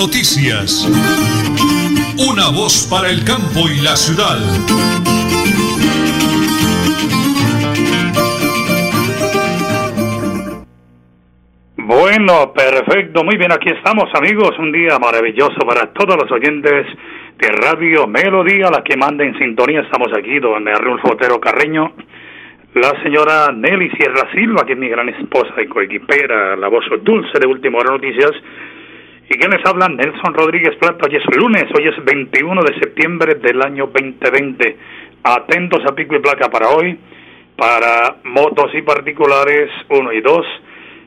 noticias. Una voz para el campo y la ciudad. Bueno, perfecto, muy bien, aquí estamos amigos, un día maravilloso para todos los oyentes de Radio Melodía, la que manda en sintonía, estamos aquí donde Arnulfo Otero Carreño, la señora Nelly Sierra Silva, que es mi gran esposa y coequipera, la voz dulce de Última Hora Noticias, y quien les habla, Nelson Rodríguez Plata, hoy es lunes, hoy es 21 de septiembre del año 2020, atentos a pico y placa para hoy, para motos y particulares 1 y 2,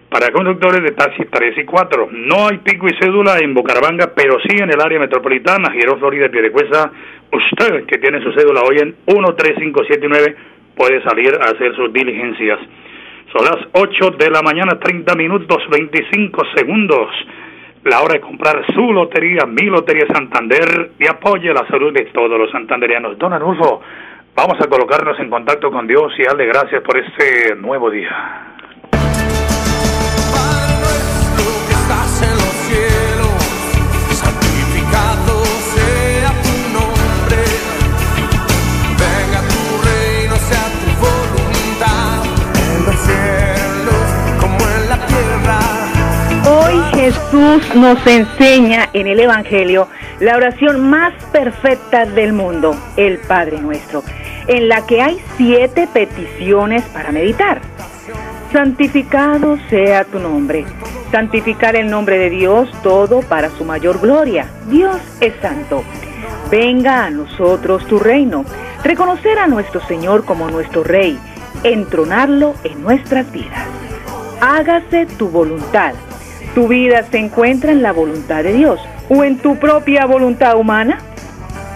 para conductores de taxis 3 y 4. No hay pico y cédula en Bucaramanga, pero sí en el área metropolitana, Giro Florida, Piedecuesta. Usted que tiene su cédula hoy en 13579 puede salir a hacer sus diligencias. Son las 8 de la mañana, 30 minutos 25 segundos. La hora de comprar su lotería, mi lotería Santander, y apoye la salud de todos los santanderianos. Don Arnulfo, vamos a colocarnos en contacto con Dios y darle gracias por este nuevo día. Jesús nos enseña en el Evangelio la oración más perfecta del mundo, el Padre Nuestro, en la que hay siete peticiones para meditar. Santificado sea tu nombre. Santificar el nombre de Dios todo para su mayor gloria. Dios es santo. Venga a nosotros tu reino. Reconocer a nuestro Señor como nuestro Rey. Entronarlo en nuestras vidas. Hágase tu voluntad ¿Tu vida se encuentra en la voluntad de Dios o en tu propia voluntad humana?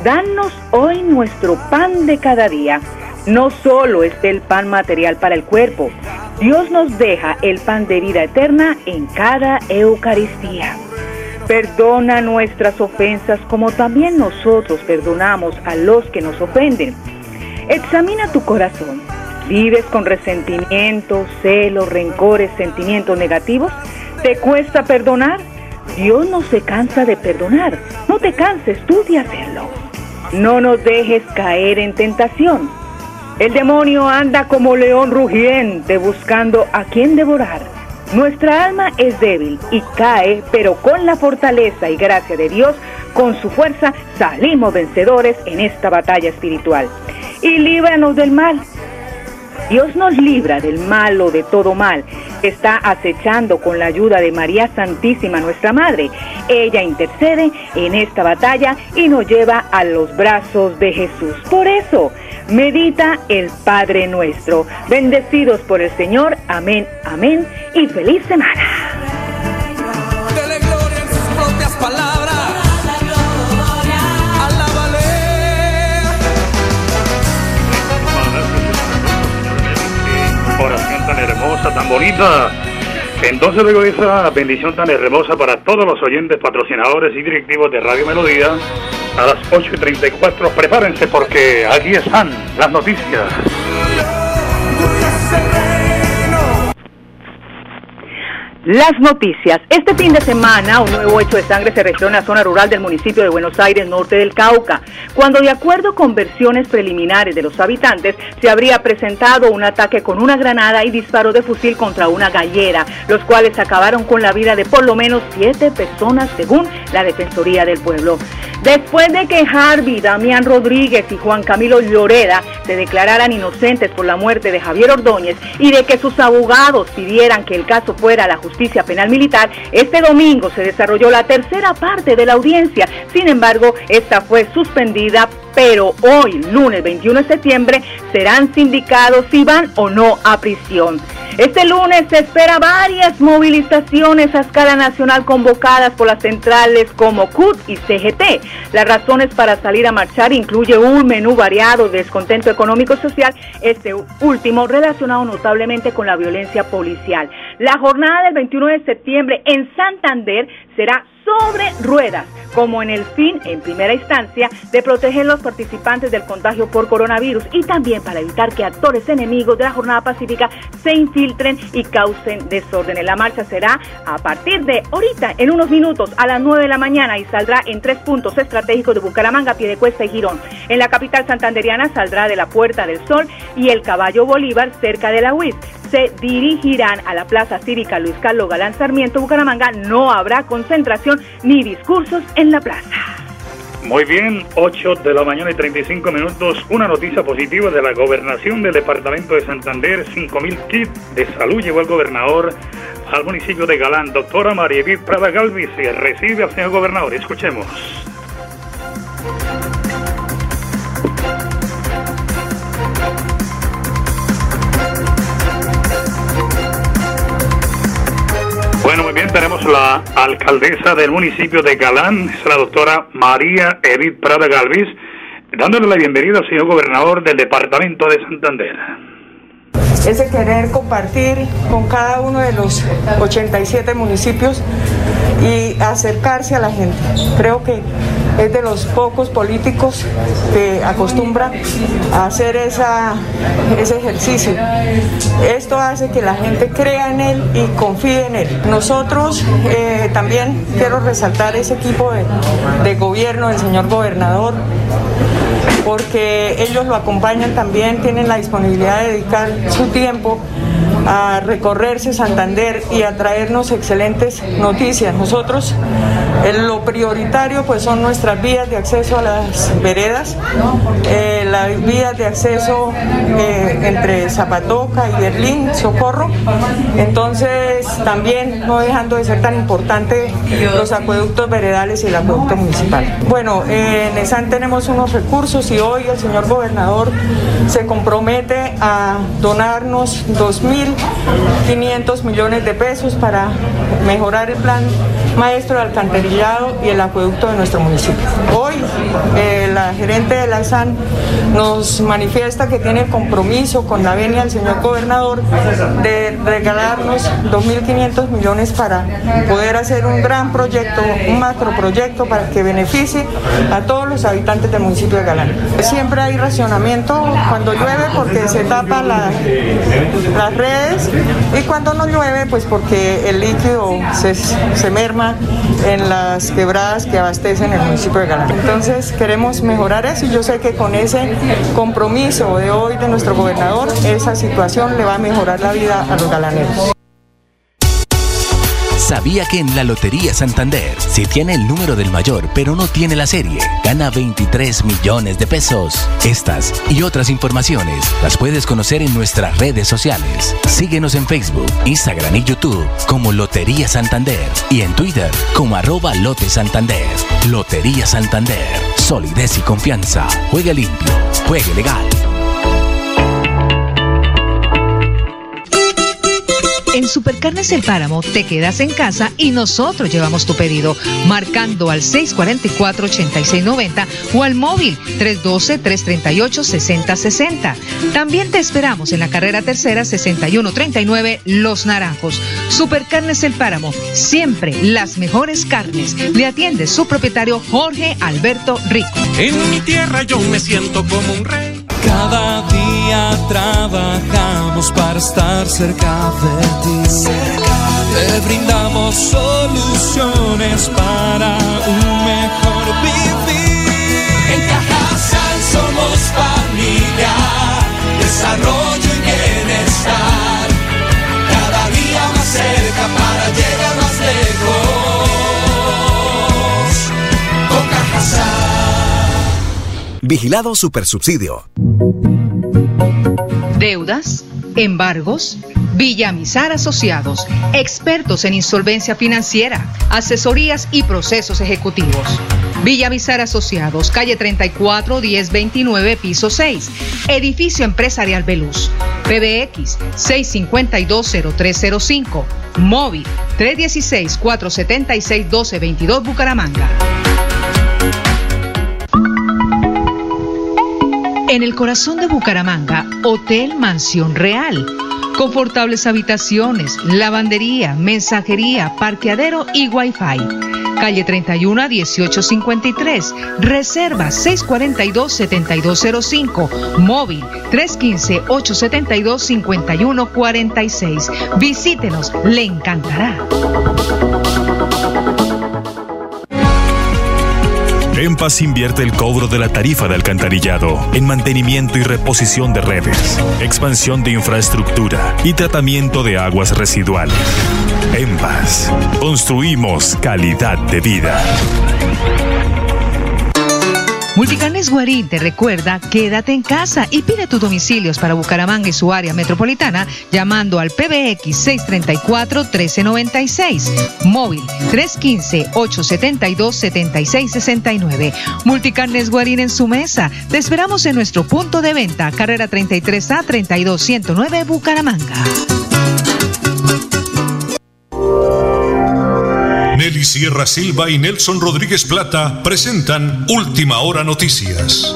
Danos hoy nuestro pan de cada día. No solo es el pan material para el cuerpo, Dios nos deja el pan de vida eterna en cada Eucaristía. Perdona nuestras ofensas como también nosotros perdonamos a los que nos ofenden. Examina tu corazón. ¿Vives con resentimiento, celos, rencores, sentimientos negativos? ¿Te cuesta perdonar? Dios no se cansa de perdonar. No te canses tú de hacerlo. No nos dejes caer en tentación. El demonio anda como león rugiente buscando a quien devorar. Nuestra alma es débil y cae, pero con la fortaleza y gracia de Dios, con su fuerza, salimos vencedores en esta batalla espiritual. Y líbranos del mal Dios nos libra del mal o de todo mal. Está acechando con la ayuda de María Santísima, nuestra Madre. Ella intercede en esta batalla y nos lleva a los brazos de Jesús. Por eso, medita el Padre nuestro. Bendecidos por el Señor. Amén, amén y feliz semana. Tan bonita. Entonces luego esa bendición tan hermosa para todos los oyentes, patrocinadores y directivos de Radio Melodía, a las 8 y 34 prepárense porque aquí están las noticias. Las noticias. Este fin de semana, un nuevo hecho de sangre se registró en la zona rural del municipio de Buenos Aires, norte del Cauca, cuando de acuerdo con versiones preliminares de los habitantes, se habría presentado un ataque con una granada y disparo de fusil contra una gallera, los cuales acabaron con la vida de por lo menos siete personas, según la Defensoría del Pueblo. Después de que Harvey, Damián Rodríguez y Juan Camilo Lloreda se declararan inocentes por la muerte de Javier Ordóñez y de que sus abogados pidieran que el caso fuera a la justicia, Penal Militar, este domingo se desarrolló la tercera parte de la audiencia. Sin embargo, esta fue suspendida, pero hoy, lunes 21 de septiembre, serán sindicados si van o no a prisión. Este lunes se espera varias movilizaciones a escala nacional convocadas por las centrales como CUT y CGT. Las razones para salir a marchar incluye un menú variado de descontento económico y social, este último relacionado notablemente con la violencia policial. La jornada del 21 de septiembre en Santander será sobre ruedas, como en el fin, en primera instancia, de proteger a los participantes del contagio por coronavirus y también para evitar que actores enemigos de la jornada pacífica se infiltren y causen desorden. La marcha será a partir de ahorita, en unos minutos, a las 9 de la mañana y saldrá en tres puntos estratégicos de Bucaramanga, Piedecuesta y Girón. En la capital santanderiana saldrá de la Puerta del Sol y el Caballo Bolívar cerca de la UIS se dirigirán a la Plaza Cívica Luis Carlos Galán Sarmiento, Bucaramanga. No habrá concentración ni discursos en la plaza. Muy bien, 8 de la mañana y 35 minutos. Una noticia positiva de la gobernación del departamento de Santander. 5.000 kits de salud llevó el gobernador al municipio de Galán. Doctora María Edith Prada Galvis recibe al señor gobernador. Escuchemos. La alcaldesa del municipio de Galán, es la doctora María Edith Prada Galvis, dándole la bienvenida al señor gobernador del departamento de Santander. Ese querer compartir con cada uno de los 87 municipios y acercarse a la gente. Creo que es de los pocos políticos que acostumbran a hacer esa, ese ejercicio. Esto hace que la gente crea en él y confíe en él. Nosotros eh, también quiero resaltar ese equipo de, de gobierno del señor gobernador porque ellos lo acompañan también, tienen la disponibilidad de dedicar su tiempo a recorrerse Santander y a traernos excelentes noticias. Nosotros lo prioritario pues son nuestras vías de acceso a las veredas, eh, las vías de acceso eh, entre Zapatoca y Berlín, Socorro. Entonces también no dejando de ser tan importante los acueductos veredales y el acueducto municipal. Bueno, en ESAN tenemos unos recursos y hoy el señor gobernador se compromete a donarnos 2.500 millones de pesos para mejorar el plan maestro de y el acueducto de nuestro municipio. Hoy eh, la gerente de la SAN nos manifiesta que tiene compromiso con la venia del señor gobernador de regalarnos 2.500 millones para poder hacer un gran proyecto, un macroproyecto para que beneficie a todos los habitantes del municipio de Galán. Siempre hay racionamiento cuando llueve porque se tapan la- las redes y cuando no llueve pues porque el líquido se, se merma en las quebradas que abastecen el municipio de Galán. Entonces queremos mejorar eso y yo sé que con ese compromiso de hoy de nuestro gobernador esa situación le va a mejorar la vida a los galaneros. ¿Sabía que en la Lotería Santander, si tiene el número del mayor pero no tiene la serie, gana 23 millones de pesos? Estas y otras informaciones las puedes conocer en nuestras redes sociales. Síguenos en Facebook, Instagram y YouTube como Lotería Santander y en Twitter como arroba Lote Santander. Lotería Santander, solidez y confianza. Juegue limpio, juegue legal. En Supercarnes El Páramo te quedas en casa y nosotros llevamos tu pedido marcando al 644-8690 o al móvil 312-338-6060. También te esperamos en la carrera tercera 6139 Los Naranjos. Supercarnes El Páramo, siempre las mejores carnes. Le atiende su propietario Jorge Alberto Rico. En mi tierra yo me siento como un rey. Cada día trabajamos para estar cerca de ti. Te brindamos soluciones para un mejor vivir. En Cajasal somos familia, desarrollo Vigilado Supersubsidio. Deudas, embargos, Villamizar Asociados, expertos en insolvencia financiera, asesorías y procesos ejecutivos. Villamizar Asociados, calle 34 1029, piso 6, edificio empresarial Veluz. PBX 6520305, móvil 316 476 1222 Bucaramanga. En el corazón de Bucaramanga, Hotel Mansión Real. confortables habitaciones, lavandería, mensajería, parqueadero y wifi. Calle 31 a 1853. Reserva 642-7205. Móvil 315-872-5146. Visítenos, le encantará. En Paz invierte el cobro de la tarifa de alcantarillado en mantenimiento y reposición de redes, expansión de infraestructura y tratamiento de aguas residuales. En Paz, construimos calidad de vida. Multicarnes Guarín te recuerda, quédate en casa y pide tus domicilios para Bucaramanga y su área metropolitana llamando al PBX 634-1396, móvil 315-872-7669. Multicarnes Guarín en su mesa. Te esperamos en nuestro punto de venta, carrera 33A 32109 Bucaramanga. Sierra Silva y Nelson Rodríguez Plata presentan Última Hora Noticias.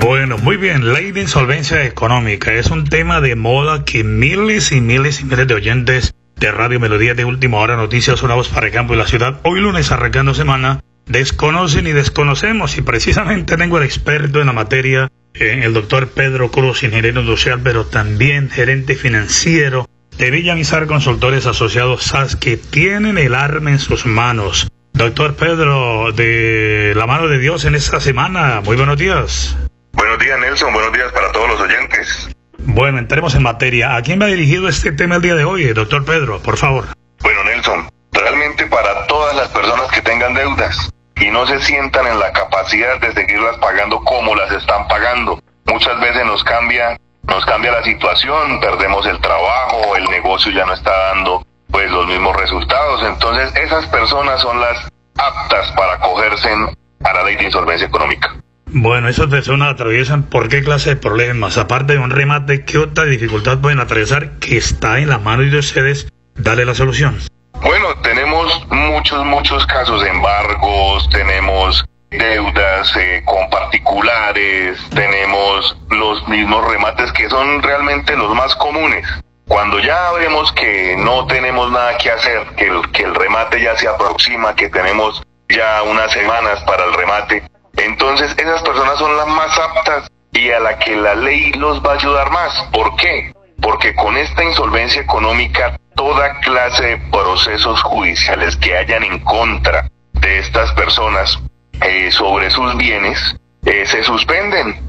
Bueno, muy bien, ley de insolvencia económica es un tema de moda que miles y miles y miles de oyentes de Radio Melodía de Última Hora Noticias, una voz para el campo y la ciudad, hoy lunes arrancando semana, desconocen y desconocemos y precisamente tengo el experto en la materia el doctor Pedro Cruz, ingeniero industrial, pero también gerente financiero de Villamizar Consultores Asociados SAS, que tienen el arma en sus manos. Doctor Pedro, de la mano de Dios en esta semana, muy buenos días. Buenos días, Nelson, buenos días para todos los oyentes. Bueno, entremos en materia. ¿A quién va dirigido este tema el día de hoy, doctor Pedro, por favor? Bueno, Nelson, realmente para todas las personas que tengan deudas y no se sientan en la capacidad de seguirlas pagando como las están pagando. Muchas veces nos cambia, nos cambia la situación, perdemos el trabajo, el negocio ya no está dando pues los mismos resultados. Entonces, esas personas son las aptas para acogerse a la ley de insolvencia económica. Bueno, esas personas atraviesan por qué clase de problemas, aparte de un remate, ¿qué otra dificultad pueden atravesar que está en la mano de ustedes? Dale la solución. Bueno, tenemos muchos, muchos casos de embargos, tenemos deudas eh, con particulares, tenemos los mismos remates que son realmente los más comunes. Cuando ya vemos que no tenemos nada que hacer, que el, que el remate ya se aproxima, que tenemos ya unas semanas para el remate, entonces esas personas son las más aptas y a la que la ley los va a ayudar más. ¿Por qué? Porque con esta insolvencia económica toda clase de procesos judiciales que hayan en contra de estas personas eh, sobre sus bienes eh, se suspenden.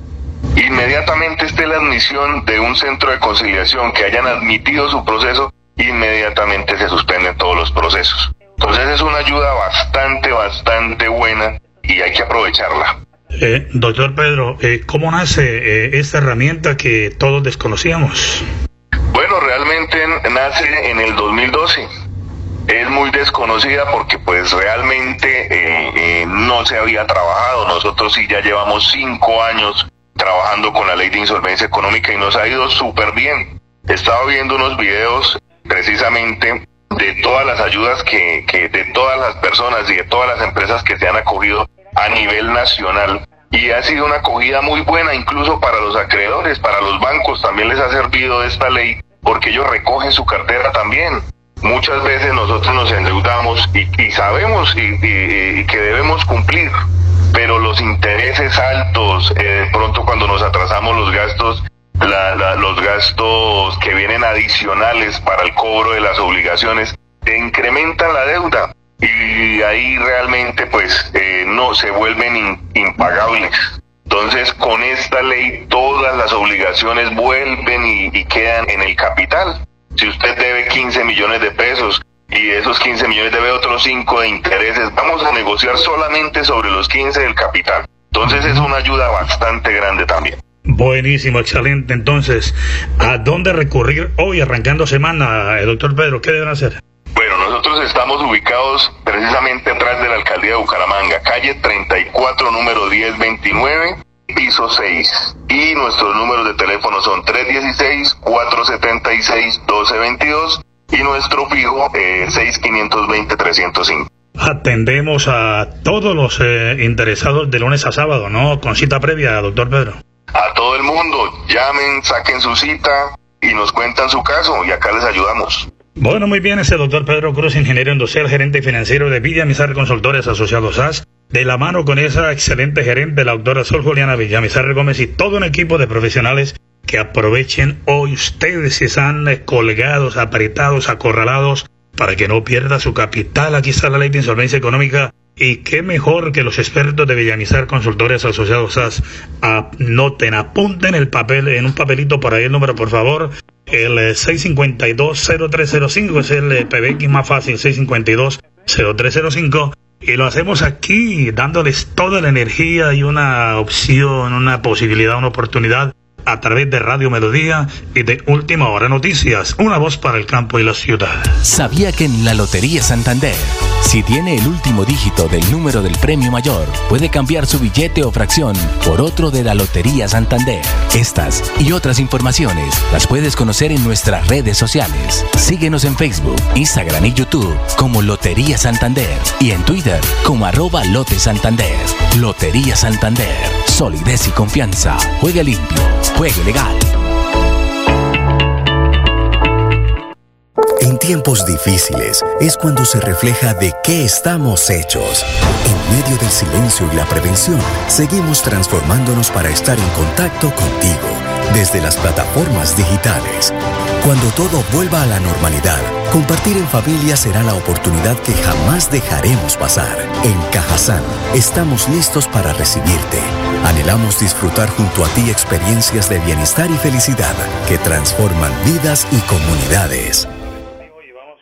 Inmediatamente esté la admisión de un centro de conciliación que hayan admitido su proceso, inmediatamente se suspenden todos los procesos. Entonces es una ayuda bastante, bastante buena y hay que aprovecharla. Eh, doctor Pedro, ¿cómo nace esta herramienta que todos desconocíamos? Bueno, realmente nace en el 2012. Es muy desconocida porque pues realmente eh, eh, no se había trabajado. Nosotros sí ya llevamos cinco años trabajando con la ley de insolvencia económica y nos ha ido súper bien. Estaba viendo unos videos precisamente de todas las ayudas que, que de todas las personas y de todas las empresas que se han acogido a nivel nacional y ha sido una acogida muy buena incluso para los acreedores, para los bancos también les ha servido esta ley porque ellos recogen su cartera también. Muchas veces nosotros nos endeudamos y, sabemos y, que debemos cumplir, pero los intereses altos, eh, de pronto cuando nos atrasamos los gastos, los gastos que vienen adicionales para el cobro de las obligaciones, incrementan la deuda y ahí realmente pues eh, no se vuelven impagables. Entonces, con esta ley, todas las obligaciones vuelven y, quedan en el capital. Si usted debe 15 millones de pesos y esos 15 millones debe otros 5 de intereses, vamos a negociar solamente sobre los 15 del capital. Entonces, es una ayuda bastante grande también. Buenísimo, excelente. Entonces, ¿a dónde recurrir hoy arrancando semana, doctor Pedro? ¿Qué deben hacer? Bueno, nosotros estamos ubicados precisamente atrás de la alcaldía de Bucaramanga, calle 34, número 1029, piso 6. Y nuestros números de teléfono son 316-476-1222 y nuestro fijo eh, 6520-305. atendemos a todos los eh, interesados de lunes a sábado, ¿no? Con cita previa, doctor Pedro. A todo el mundo, llamen, saquen su cita y nos cuentan su caso y acá les ayudamos. Bueno, muy bien, ese doctor Pedro Cruz, ingeniero industrial, gerente financiero de Villamizar Consultores Asociados SAS, de la mano con esa excelente gerente, la doctora Sol Juliana Villamizar Gómez y todo un equipo de profesionales que aprovechen hoy ustedes si están colgados, apretados, acorralados, para que no pierda su capital. Aquí está la ley de insolvencia económica. Y qué mejor que los expertos de Villamizar Consultores Asociados SAS anoten, apunten el papel en un papelito por ahí el número, por favor. El 652-0305 es el PBX más fácil, 652-0305. Y lo hacemos aquí dándoles toda la energía y una opción, una posibilidad, una oportunidad a través de Radio Melodía y de Última Hora Noticias, una voz para el campo y la ciudad. ¿Sabía que en la Lotería Santander, si tiene el último dígito del número del premio mayor, puede cambiar su billete o fracción por otro de la Lotería Santander? Estas y otras informaciones las puedes conocer en nuestras redes sociales. Síguenos en Facebook, Instagram y YouTube como Lotería Santander y en Twitter como arroba Lote Santander. Lotería Santander, solidez y confianza. Juega limpio Juegue legal. En tiempos difíciles es cuando se refleja de qué estamos hechos. En medio del silencio y la prevención, seguimos transformándonos para estar en contacto contigo desde las plataformas digitales. Cuando todo vuelva a la normalidad, compartir en familia será la oportunidad que jamás dejaremos pasar. En Cajazán estamos listos para recibirte Anhelamos disfrutar junto a ti experiencias de bienestar y felicidad que transforman vidas y comunidades.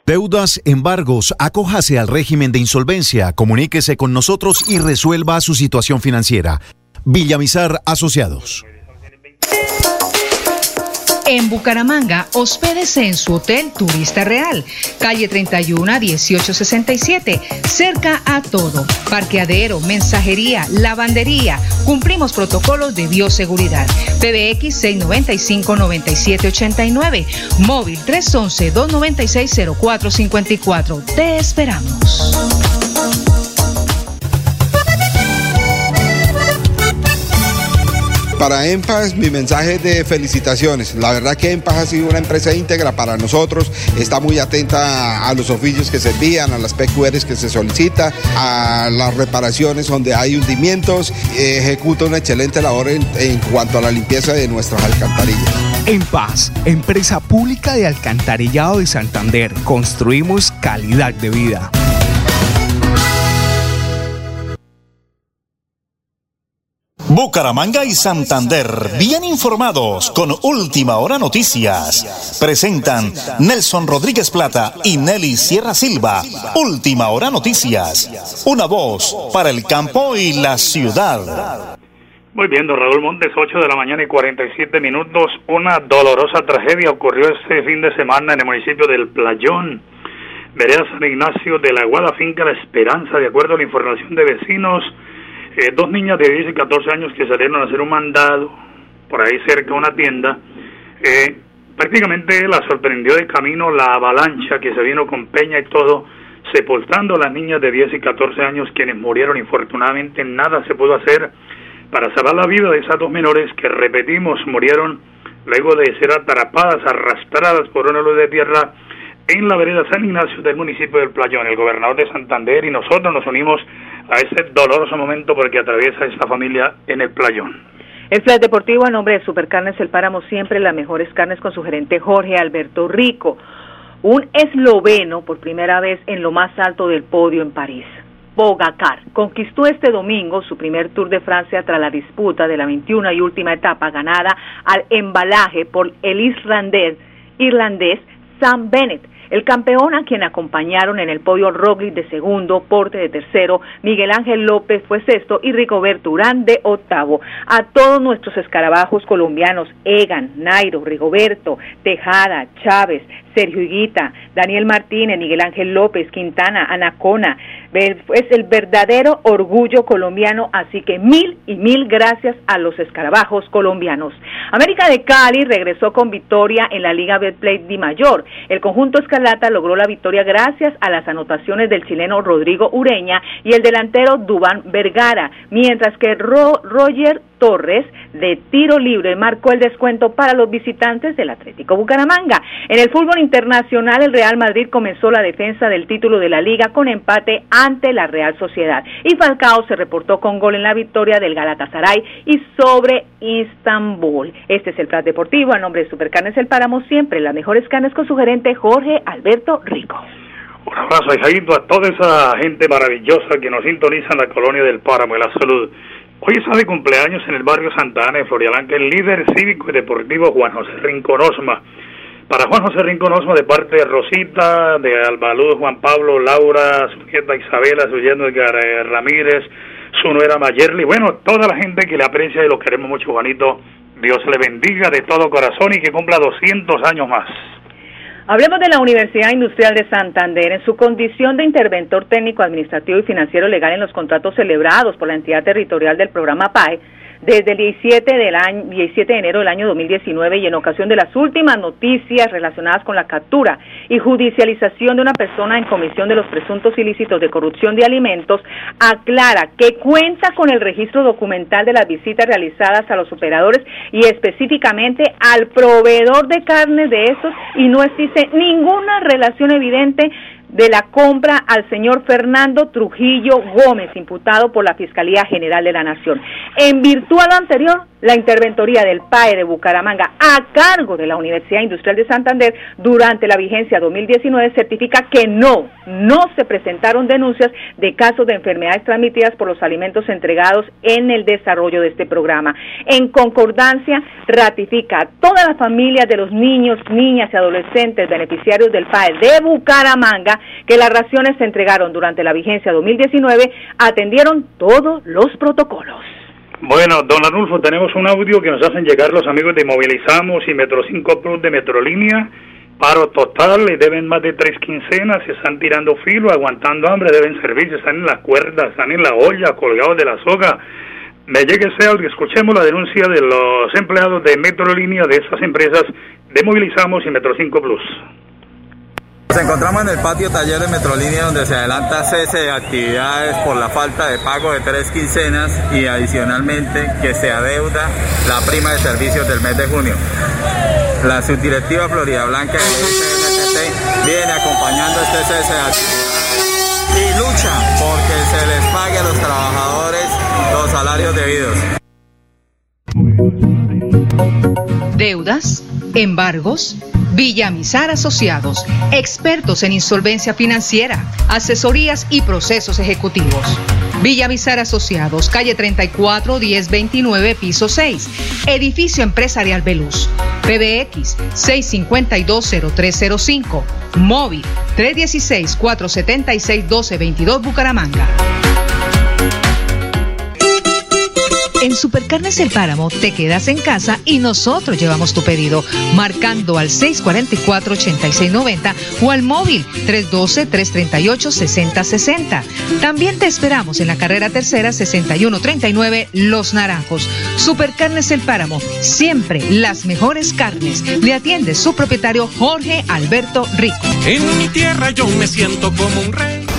Deudas, embargos, acójase al régimen de insolvencia, comuníquese con nosotros y resuelva su situación financiera. Villamizar Asociados. En Bucaramanga, hospédese en su hotel Turista Real, calle 31 1867, cerca a todo. Parqueadero, mensajería, lavandería. Cumplimos protocolos de bioseguridad. PBX 695-9789. Móvil 311-296-0454. Te esperamos. Para EMPAS mi mensaje de felicitaciones. La verdad que EMPAS ha sido una empresa íntegra para nosotros, está muy atenta a los oficios que se envían, a las PQRs que se solicita, a las reparaciones donde hay hundimientos, ejecuta una excelente labor en cuanto a la limpieza de nuestras alcantarillas. EMPAS, empresa pública de alcantarillado de Santander, construimos calidad de vida. Bucaramanga y Santander, bien informados con Última Hora Noticias. Presentan Nelson Rodríguez Plata y Nelly Sierra Silva. Última Hora Noticias. Una voz para el campo y la ciudad. Muy bien, don Raúl Montes, 8 de la mañana y 47 minutos. Una dolorosa tragedia ocurrió este fin de semana en el municipio del Playón. Vereda San Ignacio de la Guada Finca La Esperanza, de acuerdo a la información de vecinos eh, dos niñas de 10 y 14 años que salieron a hacer un mandado por ahí cerca de una tienda, eh, prácticamente la sorprendió de camino la avalancha que se vino con peña y todo, sepultando a las niñas de 10 y 14 años quienes murieron. Infortunadamente nada se pudo hacer para salvar la vida de esas dos menores que, repetimos, murieron luego de ser atrapadas, arrastradas por una luz de tierra en la vereda San Ignacio del municipio del Playón. El gobernador de Santander y nosotros nos unimos a ese doloroso momento porque atraviesa esta familia en el Playón. El Flash Deportivo a nombre de Supercarnes El Páramo siempre las mejores carnes con su gerente Jorge Alberto Rico. Un esloveno por primera vez en lo más alto del podio en París. Bogacar conquistó este domingo su primer Tour de Francia tras la disputa de la 21 y última etapa ganada al embalaje por el islandés, irlandés Sam Bennett el campeón a quien acompañaron en el podio Roglic de segundo, Porte de tercero, Miguel Ángel López fue sexto y Rigoberto Urán de octavo. A todos nuestros escarabajos colombianos, Egan, Nairo, Rigoberto, Tejada, Chávez, Sergio Higuita, Daniel Martínez, Miguel Ángel López, Quintana, Anacona. Es el verdadero orgullo colombiano, así que mil y mil gracias a los escarabajos colombianos. América de Cali regresó con victoria en la Liga Betplay Di Mayor. El conjunto Escarlata logró la victoria gracias a las anotaciones del chileno Rodrigo Ureña y el delantero Dubán Vergara, mientras que Roger Torres de tiro libre marcó el descuento para los visitantes del Atlético Bucaramanga. En el fútbol internacional, el Real Madrid comenzó la defensa del título de la liga con empate ante la Real Sociedad y Falcao se reportó con gol en la victoria del Galatasaray y sobre Istanbul. Este es el plan deportivo a nombre de Supercarnes El Páramo, siempre las mejores carnes con su gerente Jorge Alberto Rico. Un abrazo, a toda esa gente maravillosa que nos sintoniza en la colonia del Páramo y la salud. Hoy está de cumpleaños en el barrio Santa Ana de Florialanca el líder cívico y deportivo Juan José Rincón Osma. Para Juan José Rincón Osma, de parte de Rosita, de Albalud, Juan Pablo, Laura, su nieta Isabela, su yerno Edgar eh, Ramírez, su nuera Mayerly, bueno, toda la gente que le aprecia y lo queremos mucho, Juanito. Dios le bendiga de todo corazón y que cumpla 200 años más. Hablemos de la Universidad Industrial de Santander. En su condición de interventor técnico, administrativo y financiero legal en los contratos celebrados por la entidad territorial del programa PAE, desde el 17, del año, 17 de enero del año 2019 y en ocasión de las últimas noticias relacionadas con la captura y judicialización de una persona en comisión de los presuntos ilícitos de corrupción de alimentos, aclara que cuenta con el registro documental de las visitas realizadas a los operadores y específicamente al proveedor de carne de estos y no existe ninguna relación evidente de la compra al señor Fernando Trujillo Gómez, imputado por la Fiscalía General de la Nación. En virtud de lo anterior, la interventoría del PAE de Bucaramanga a cargo de la Universidad Industrial de Santander durante la vigencia 2019 certifica que no, no se presentaron denuncias de casos de enfermedades transmitidas por los alimentos entregados en el desarrollo de este programa. En concordancia, ratifica a todas las familias de los niños, niñas y adolescentes beneficiarios del PAE de Bucaramanga que las raciones se entregaron durante la vigencia 2019 atendieron todos los protocolos. Bueno, don Arnulfo, tenemos un audio que nos hacen llegar los amigos de Movilizamos y Metro 5 Plus de Metrolínea. Paro total, le deben más de tres quincenas, se están tirando filo, aguantando hambre, deben servicio, están en la cuerda, están en la olla, colgados de la soga. Me llegue ese audio, escuchemos la denuncia de los empleados de Metrolínea de estas empresas de Movilizamos y Metro 5 Plus. Nos encontramos en el patio taller de Metrolínea donde se adelanta cese de actividades por la falta de pago de tres quincenas y adicionalmente que se adeuda la prima de servicios del mes de junio. La subdirectiva Florida Blanca de CNTT viene acompañando este cese de actividades y lucha porque se les pague a los trabajadores los salarios debidos. Deudas, embargos Villamizar Asociados, expertos en insolvencia financiera, asesorías y procesos ejecutivos. Villamizar Asociados, calle 34 1029, piso 6, edificio empresarial Veluz. PBX 6520305, móvil 316 476 1222 Bucaramanga. En Supercarnes El Páramo te quedas en casa y nosotros llevamos tu pedido marcando al 644-8690 o al móvil 312-338-6060. También te esperamos en la carrera tercera 6139 Los Naranjos. Supercarnes El Páramo, siempre las mejores carnes. Le atiende su propietario Jorge Alberto Rico. En mi tierra yo me siento como un rey.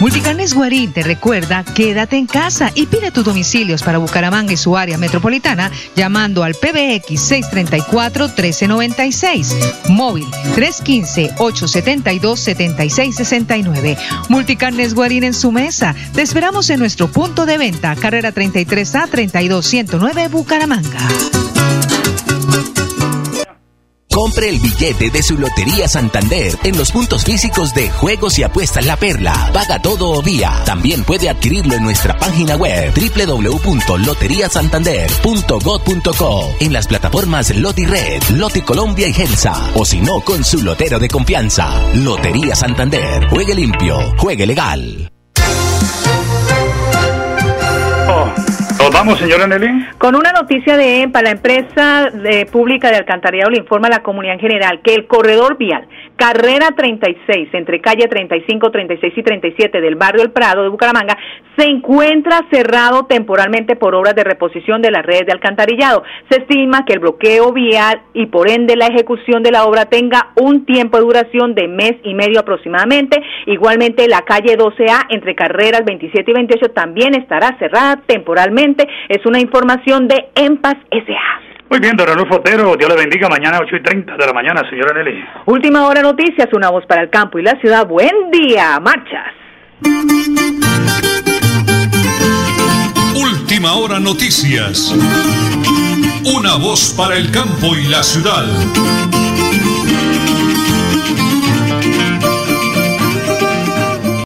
Multicarnes Guarín te recuerda, quédate en casa y pide tus domicilios para Bucaramanga y su área metropolitana llamando al PBX 634-1396, móvil 315-872-7669. Multicarnes Guarín en su mesa. Te esperamos en nuestro punto de venta, carrera 33A 32109 Bucaramanga. Compre el billete de su Lotería Santander en los puntos físicos de Juegos y Apuestas La Perla. Paga todo o vía. También puede adquirirlo en nuestra página web www.loteriasantander.gov.co en las plataformas Loti Red, Loti Colombia y Gelsa o si no con su lotero de confianza. Lotería Santander. Juegue limpio, juegue legal. Vamos, señora Nelly? Con una noticia de EMPA, la empresa de, pública de alcantarillado le informa a la comunidad en general que el corredor vial carrera 36 entre calle 35, 36 y 37 del barrio El Prado de Bucaramanga se encuentra cerrado temporalmente por obras de reposición de las redes de alcantarillado. Se estima que el bloqueo vial y por ende la ejecución de la obra tenga un tiempo de duración de mes y medio aproximadamente. Igualmente la calle 12A entre carreras 27 y 28 también estará cerrada temporalmente. Es una información de EMPAS SA. Muy bien, don Ranulfo Otero, Dios le bendiga mañana 8 y 30 de la mañana, señora Nelly. Última hora noticias, una voz para el campo y la ciudad. Buen día, marchas. Última hora noticias. Una voz para el campo y la ciudad.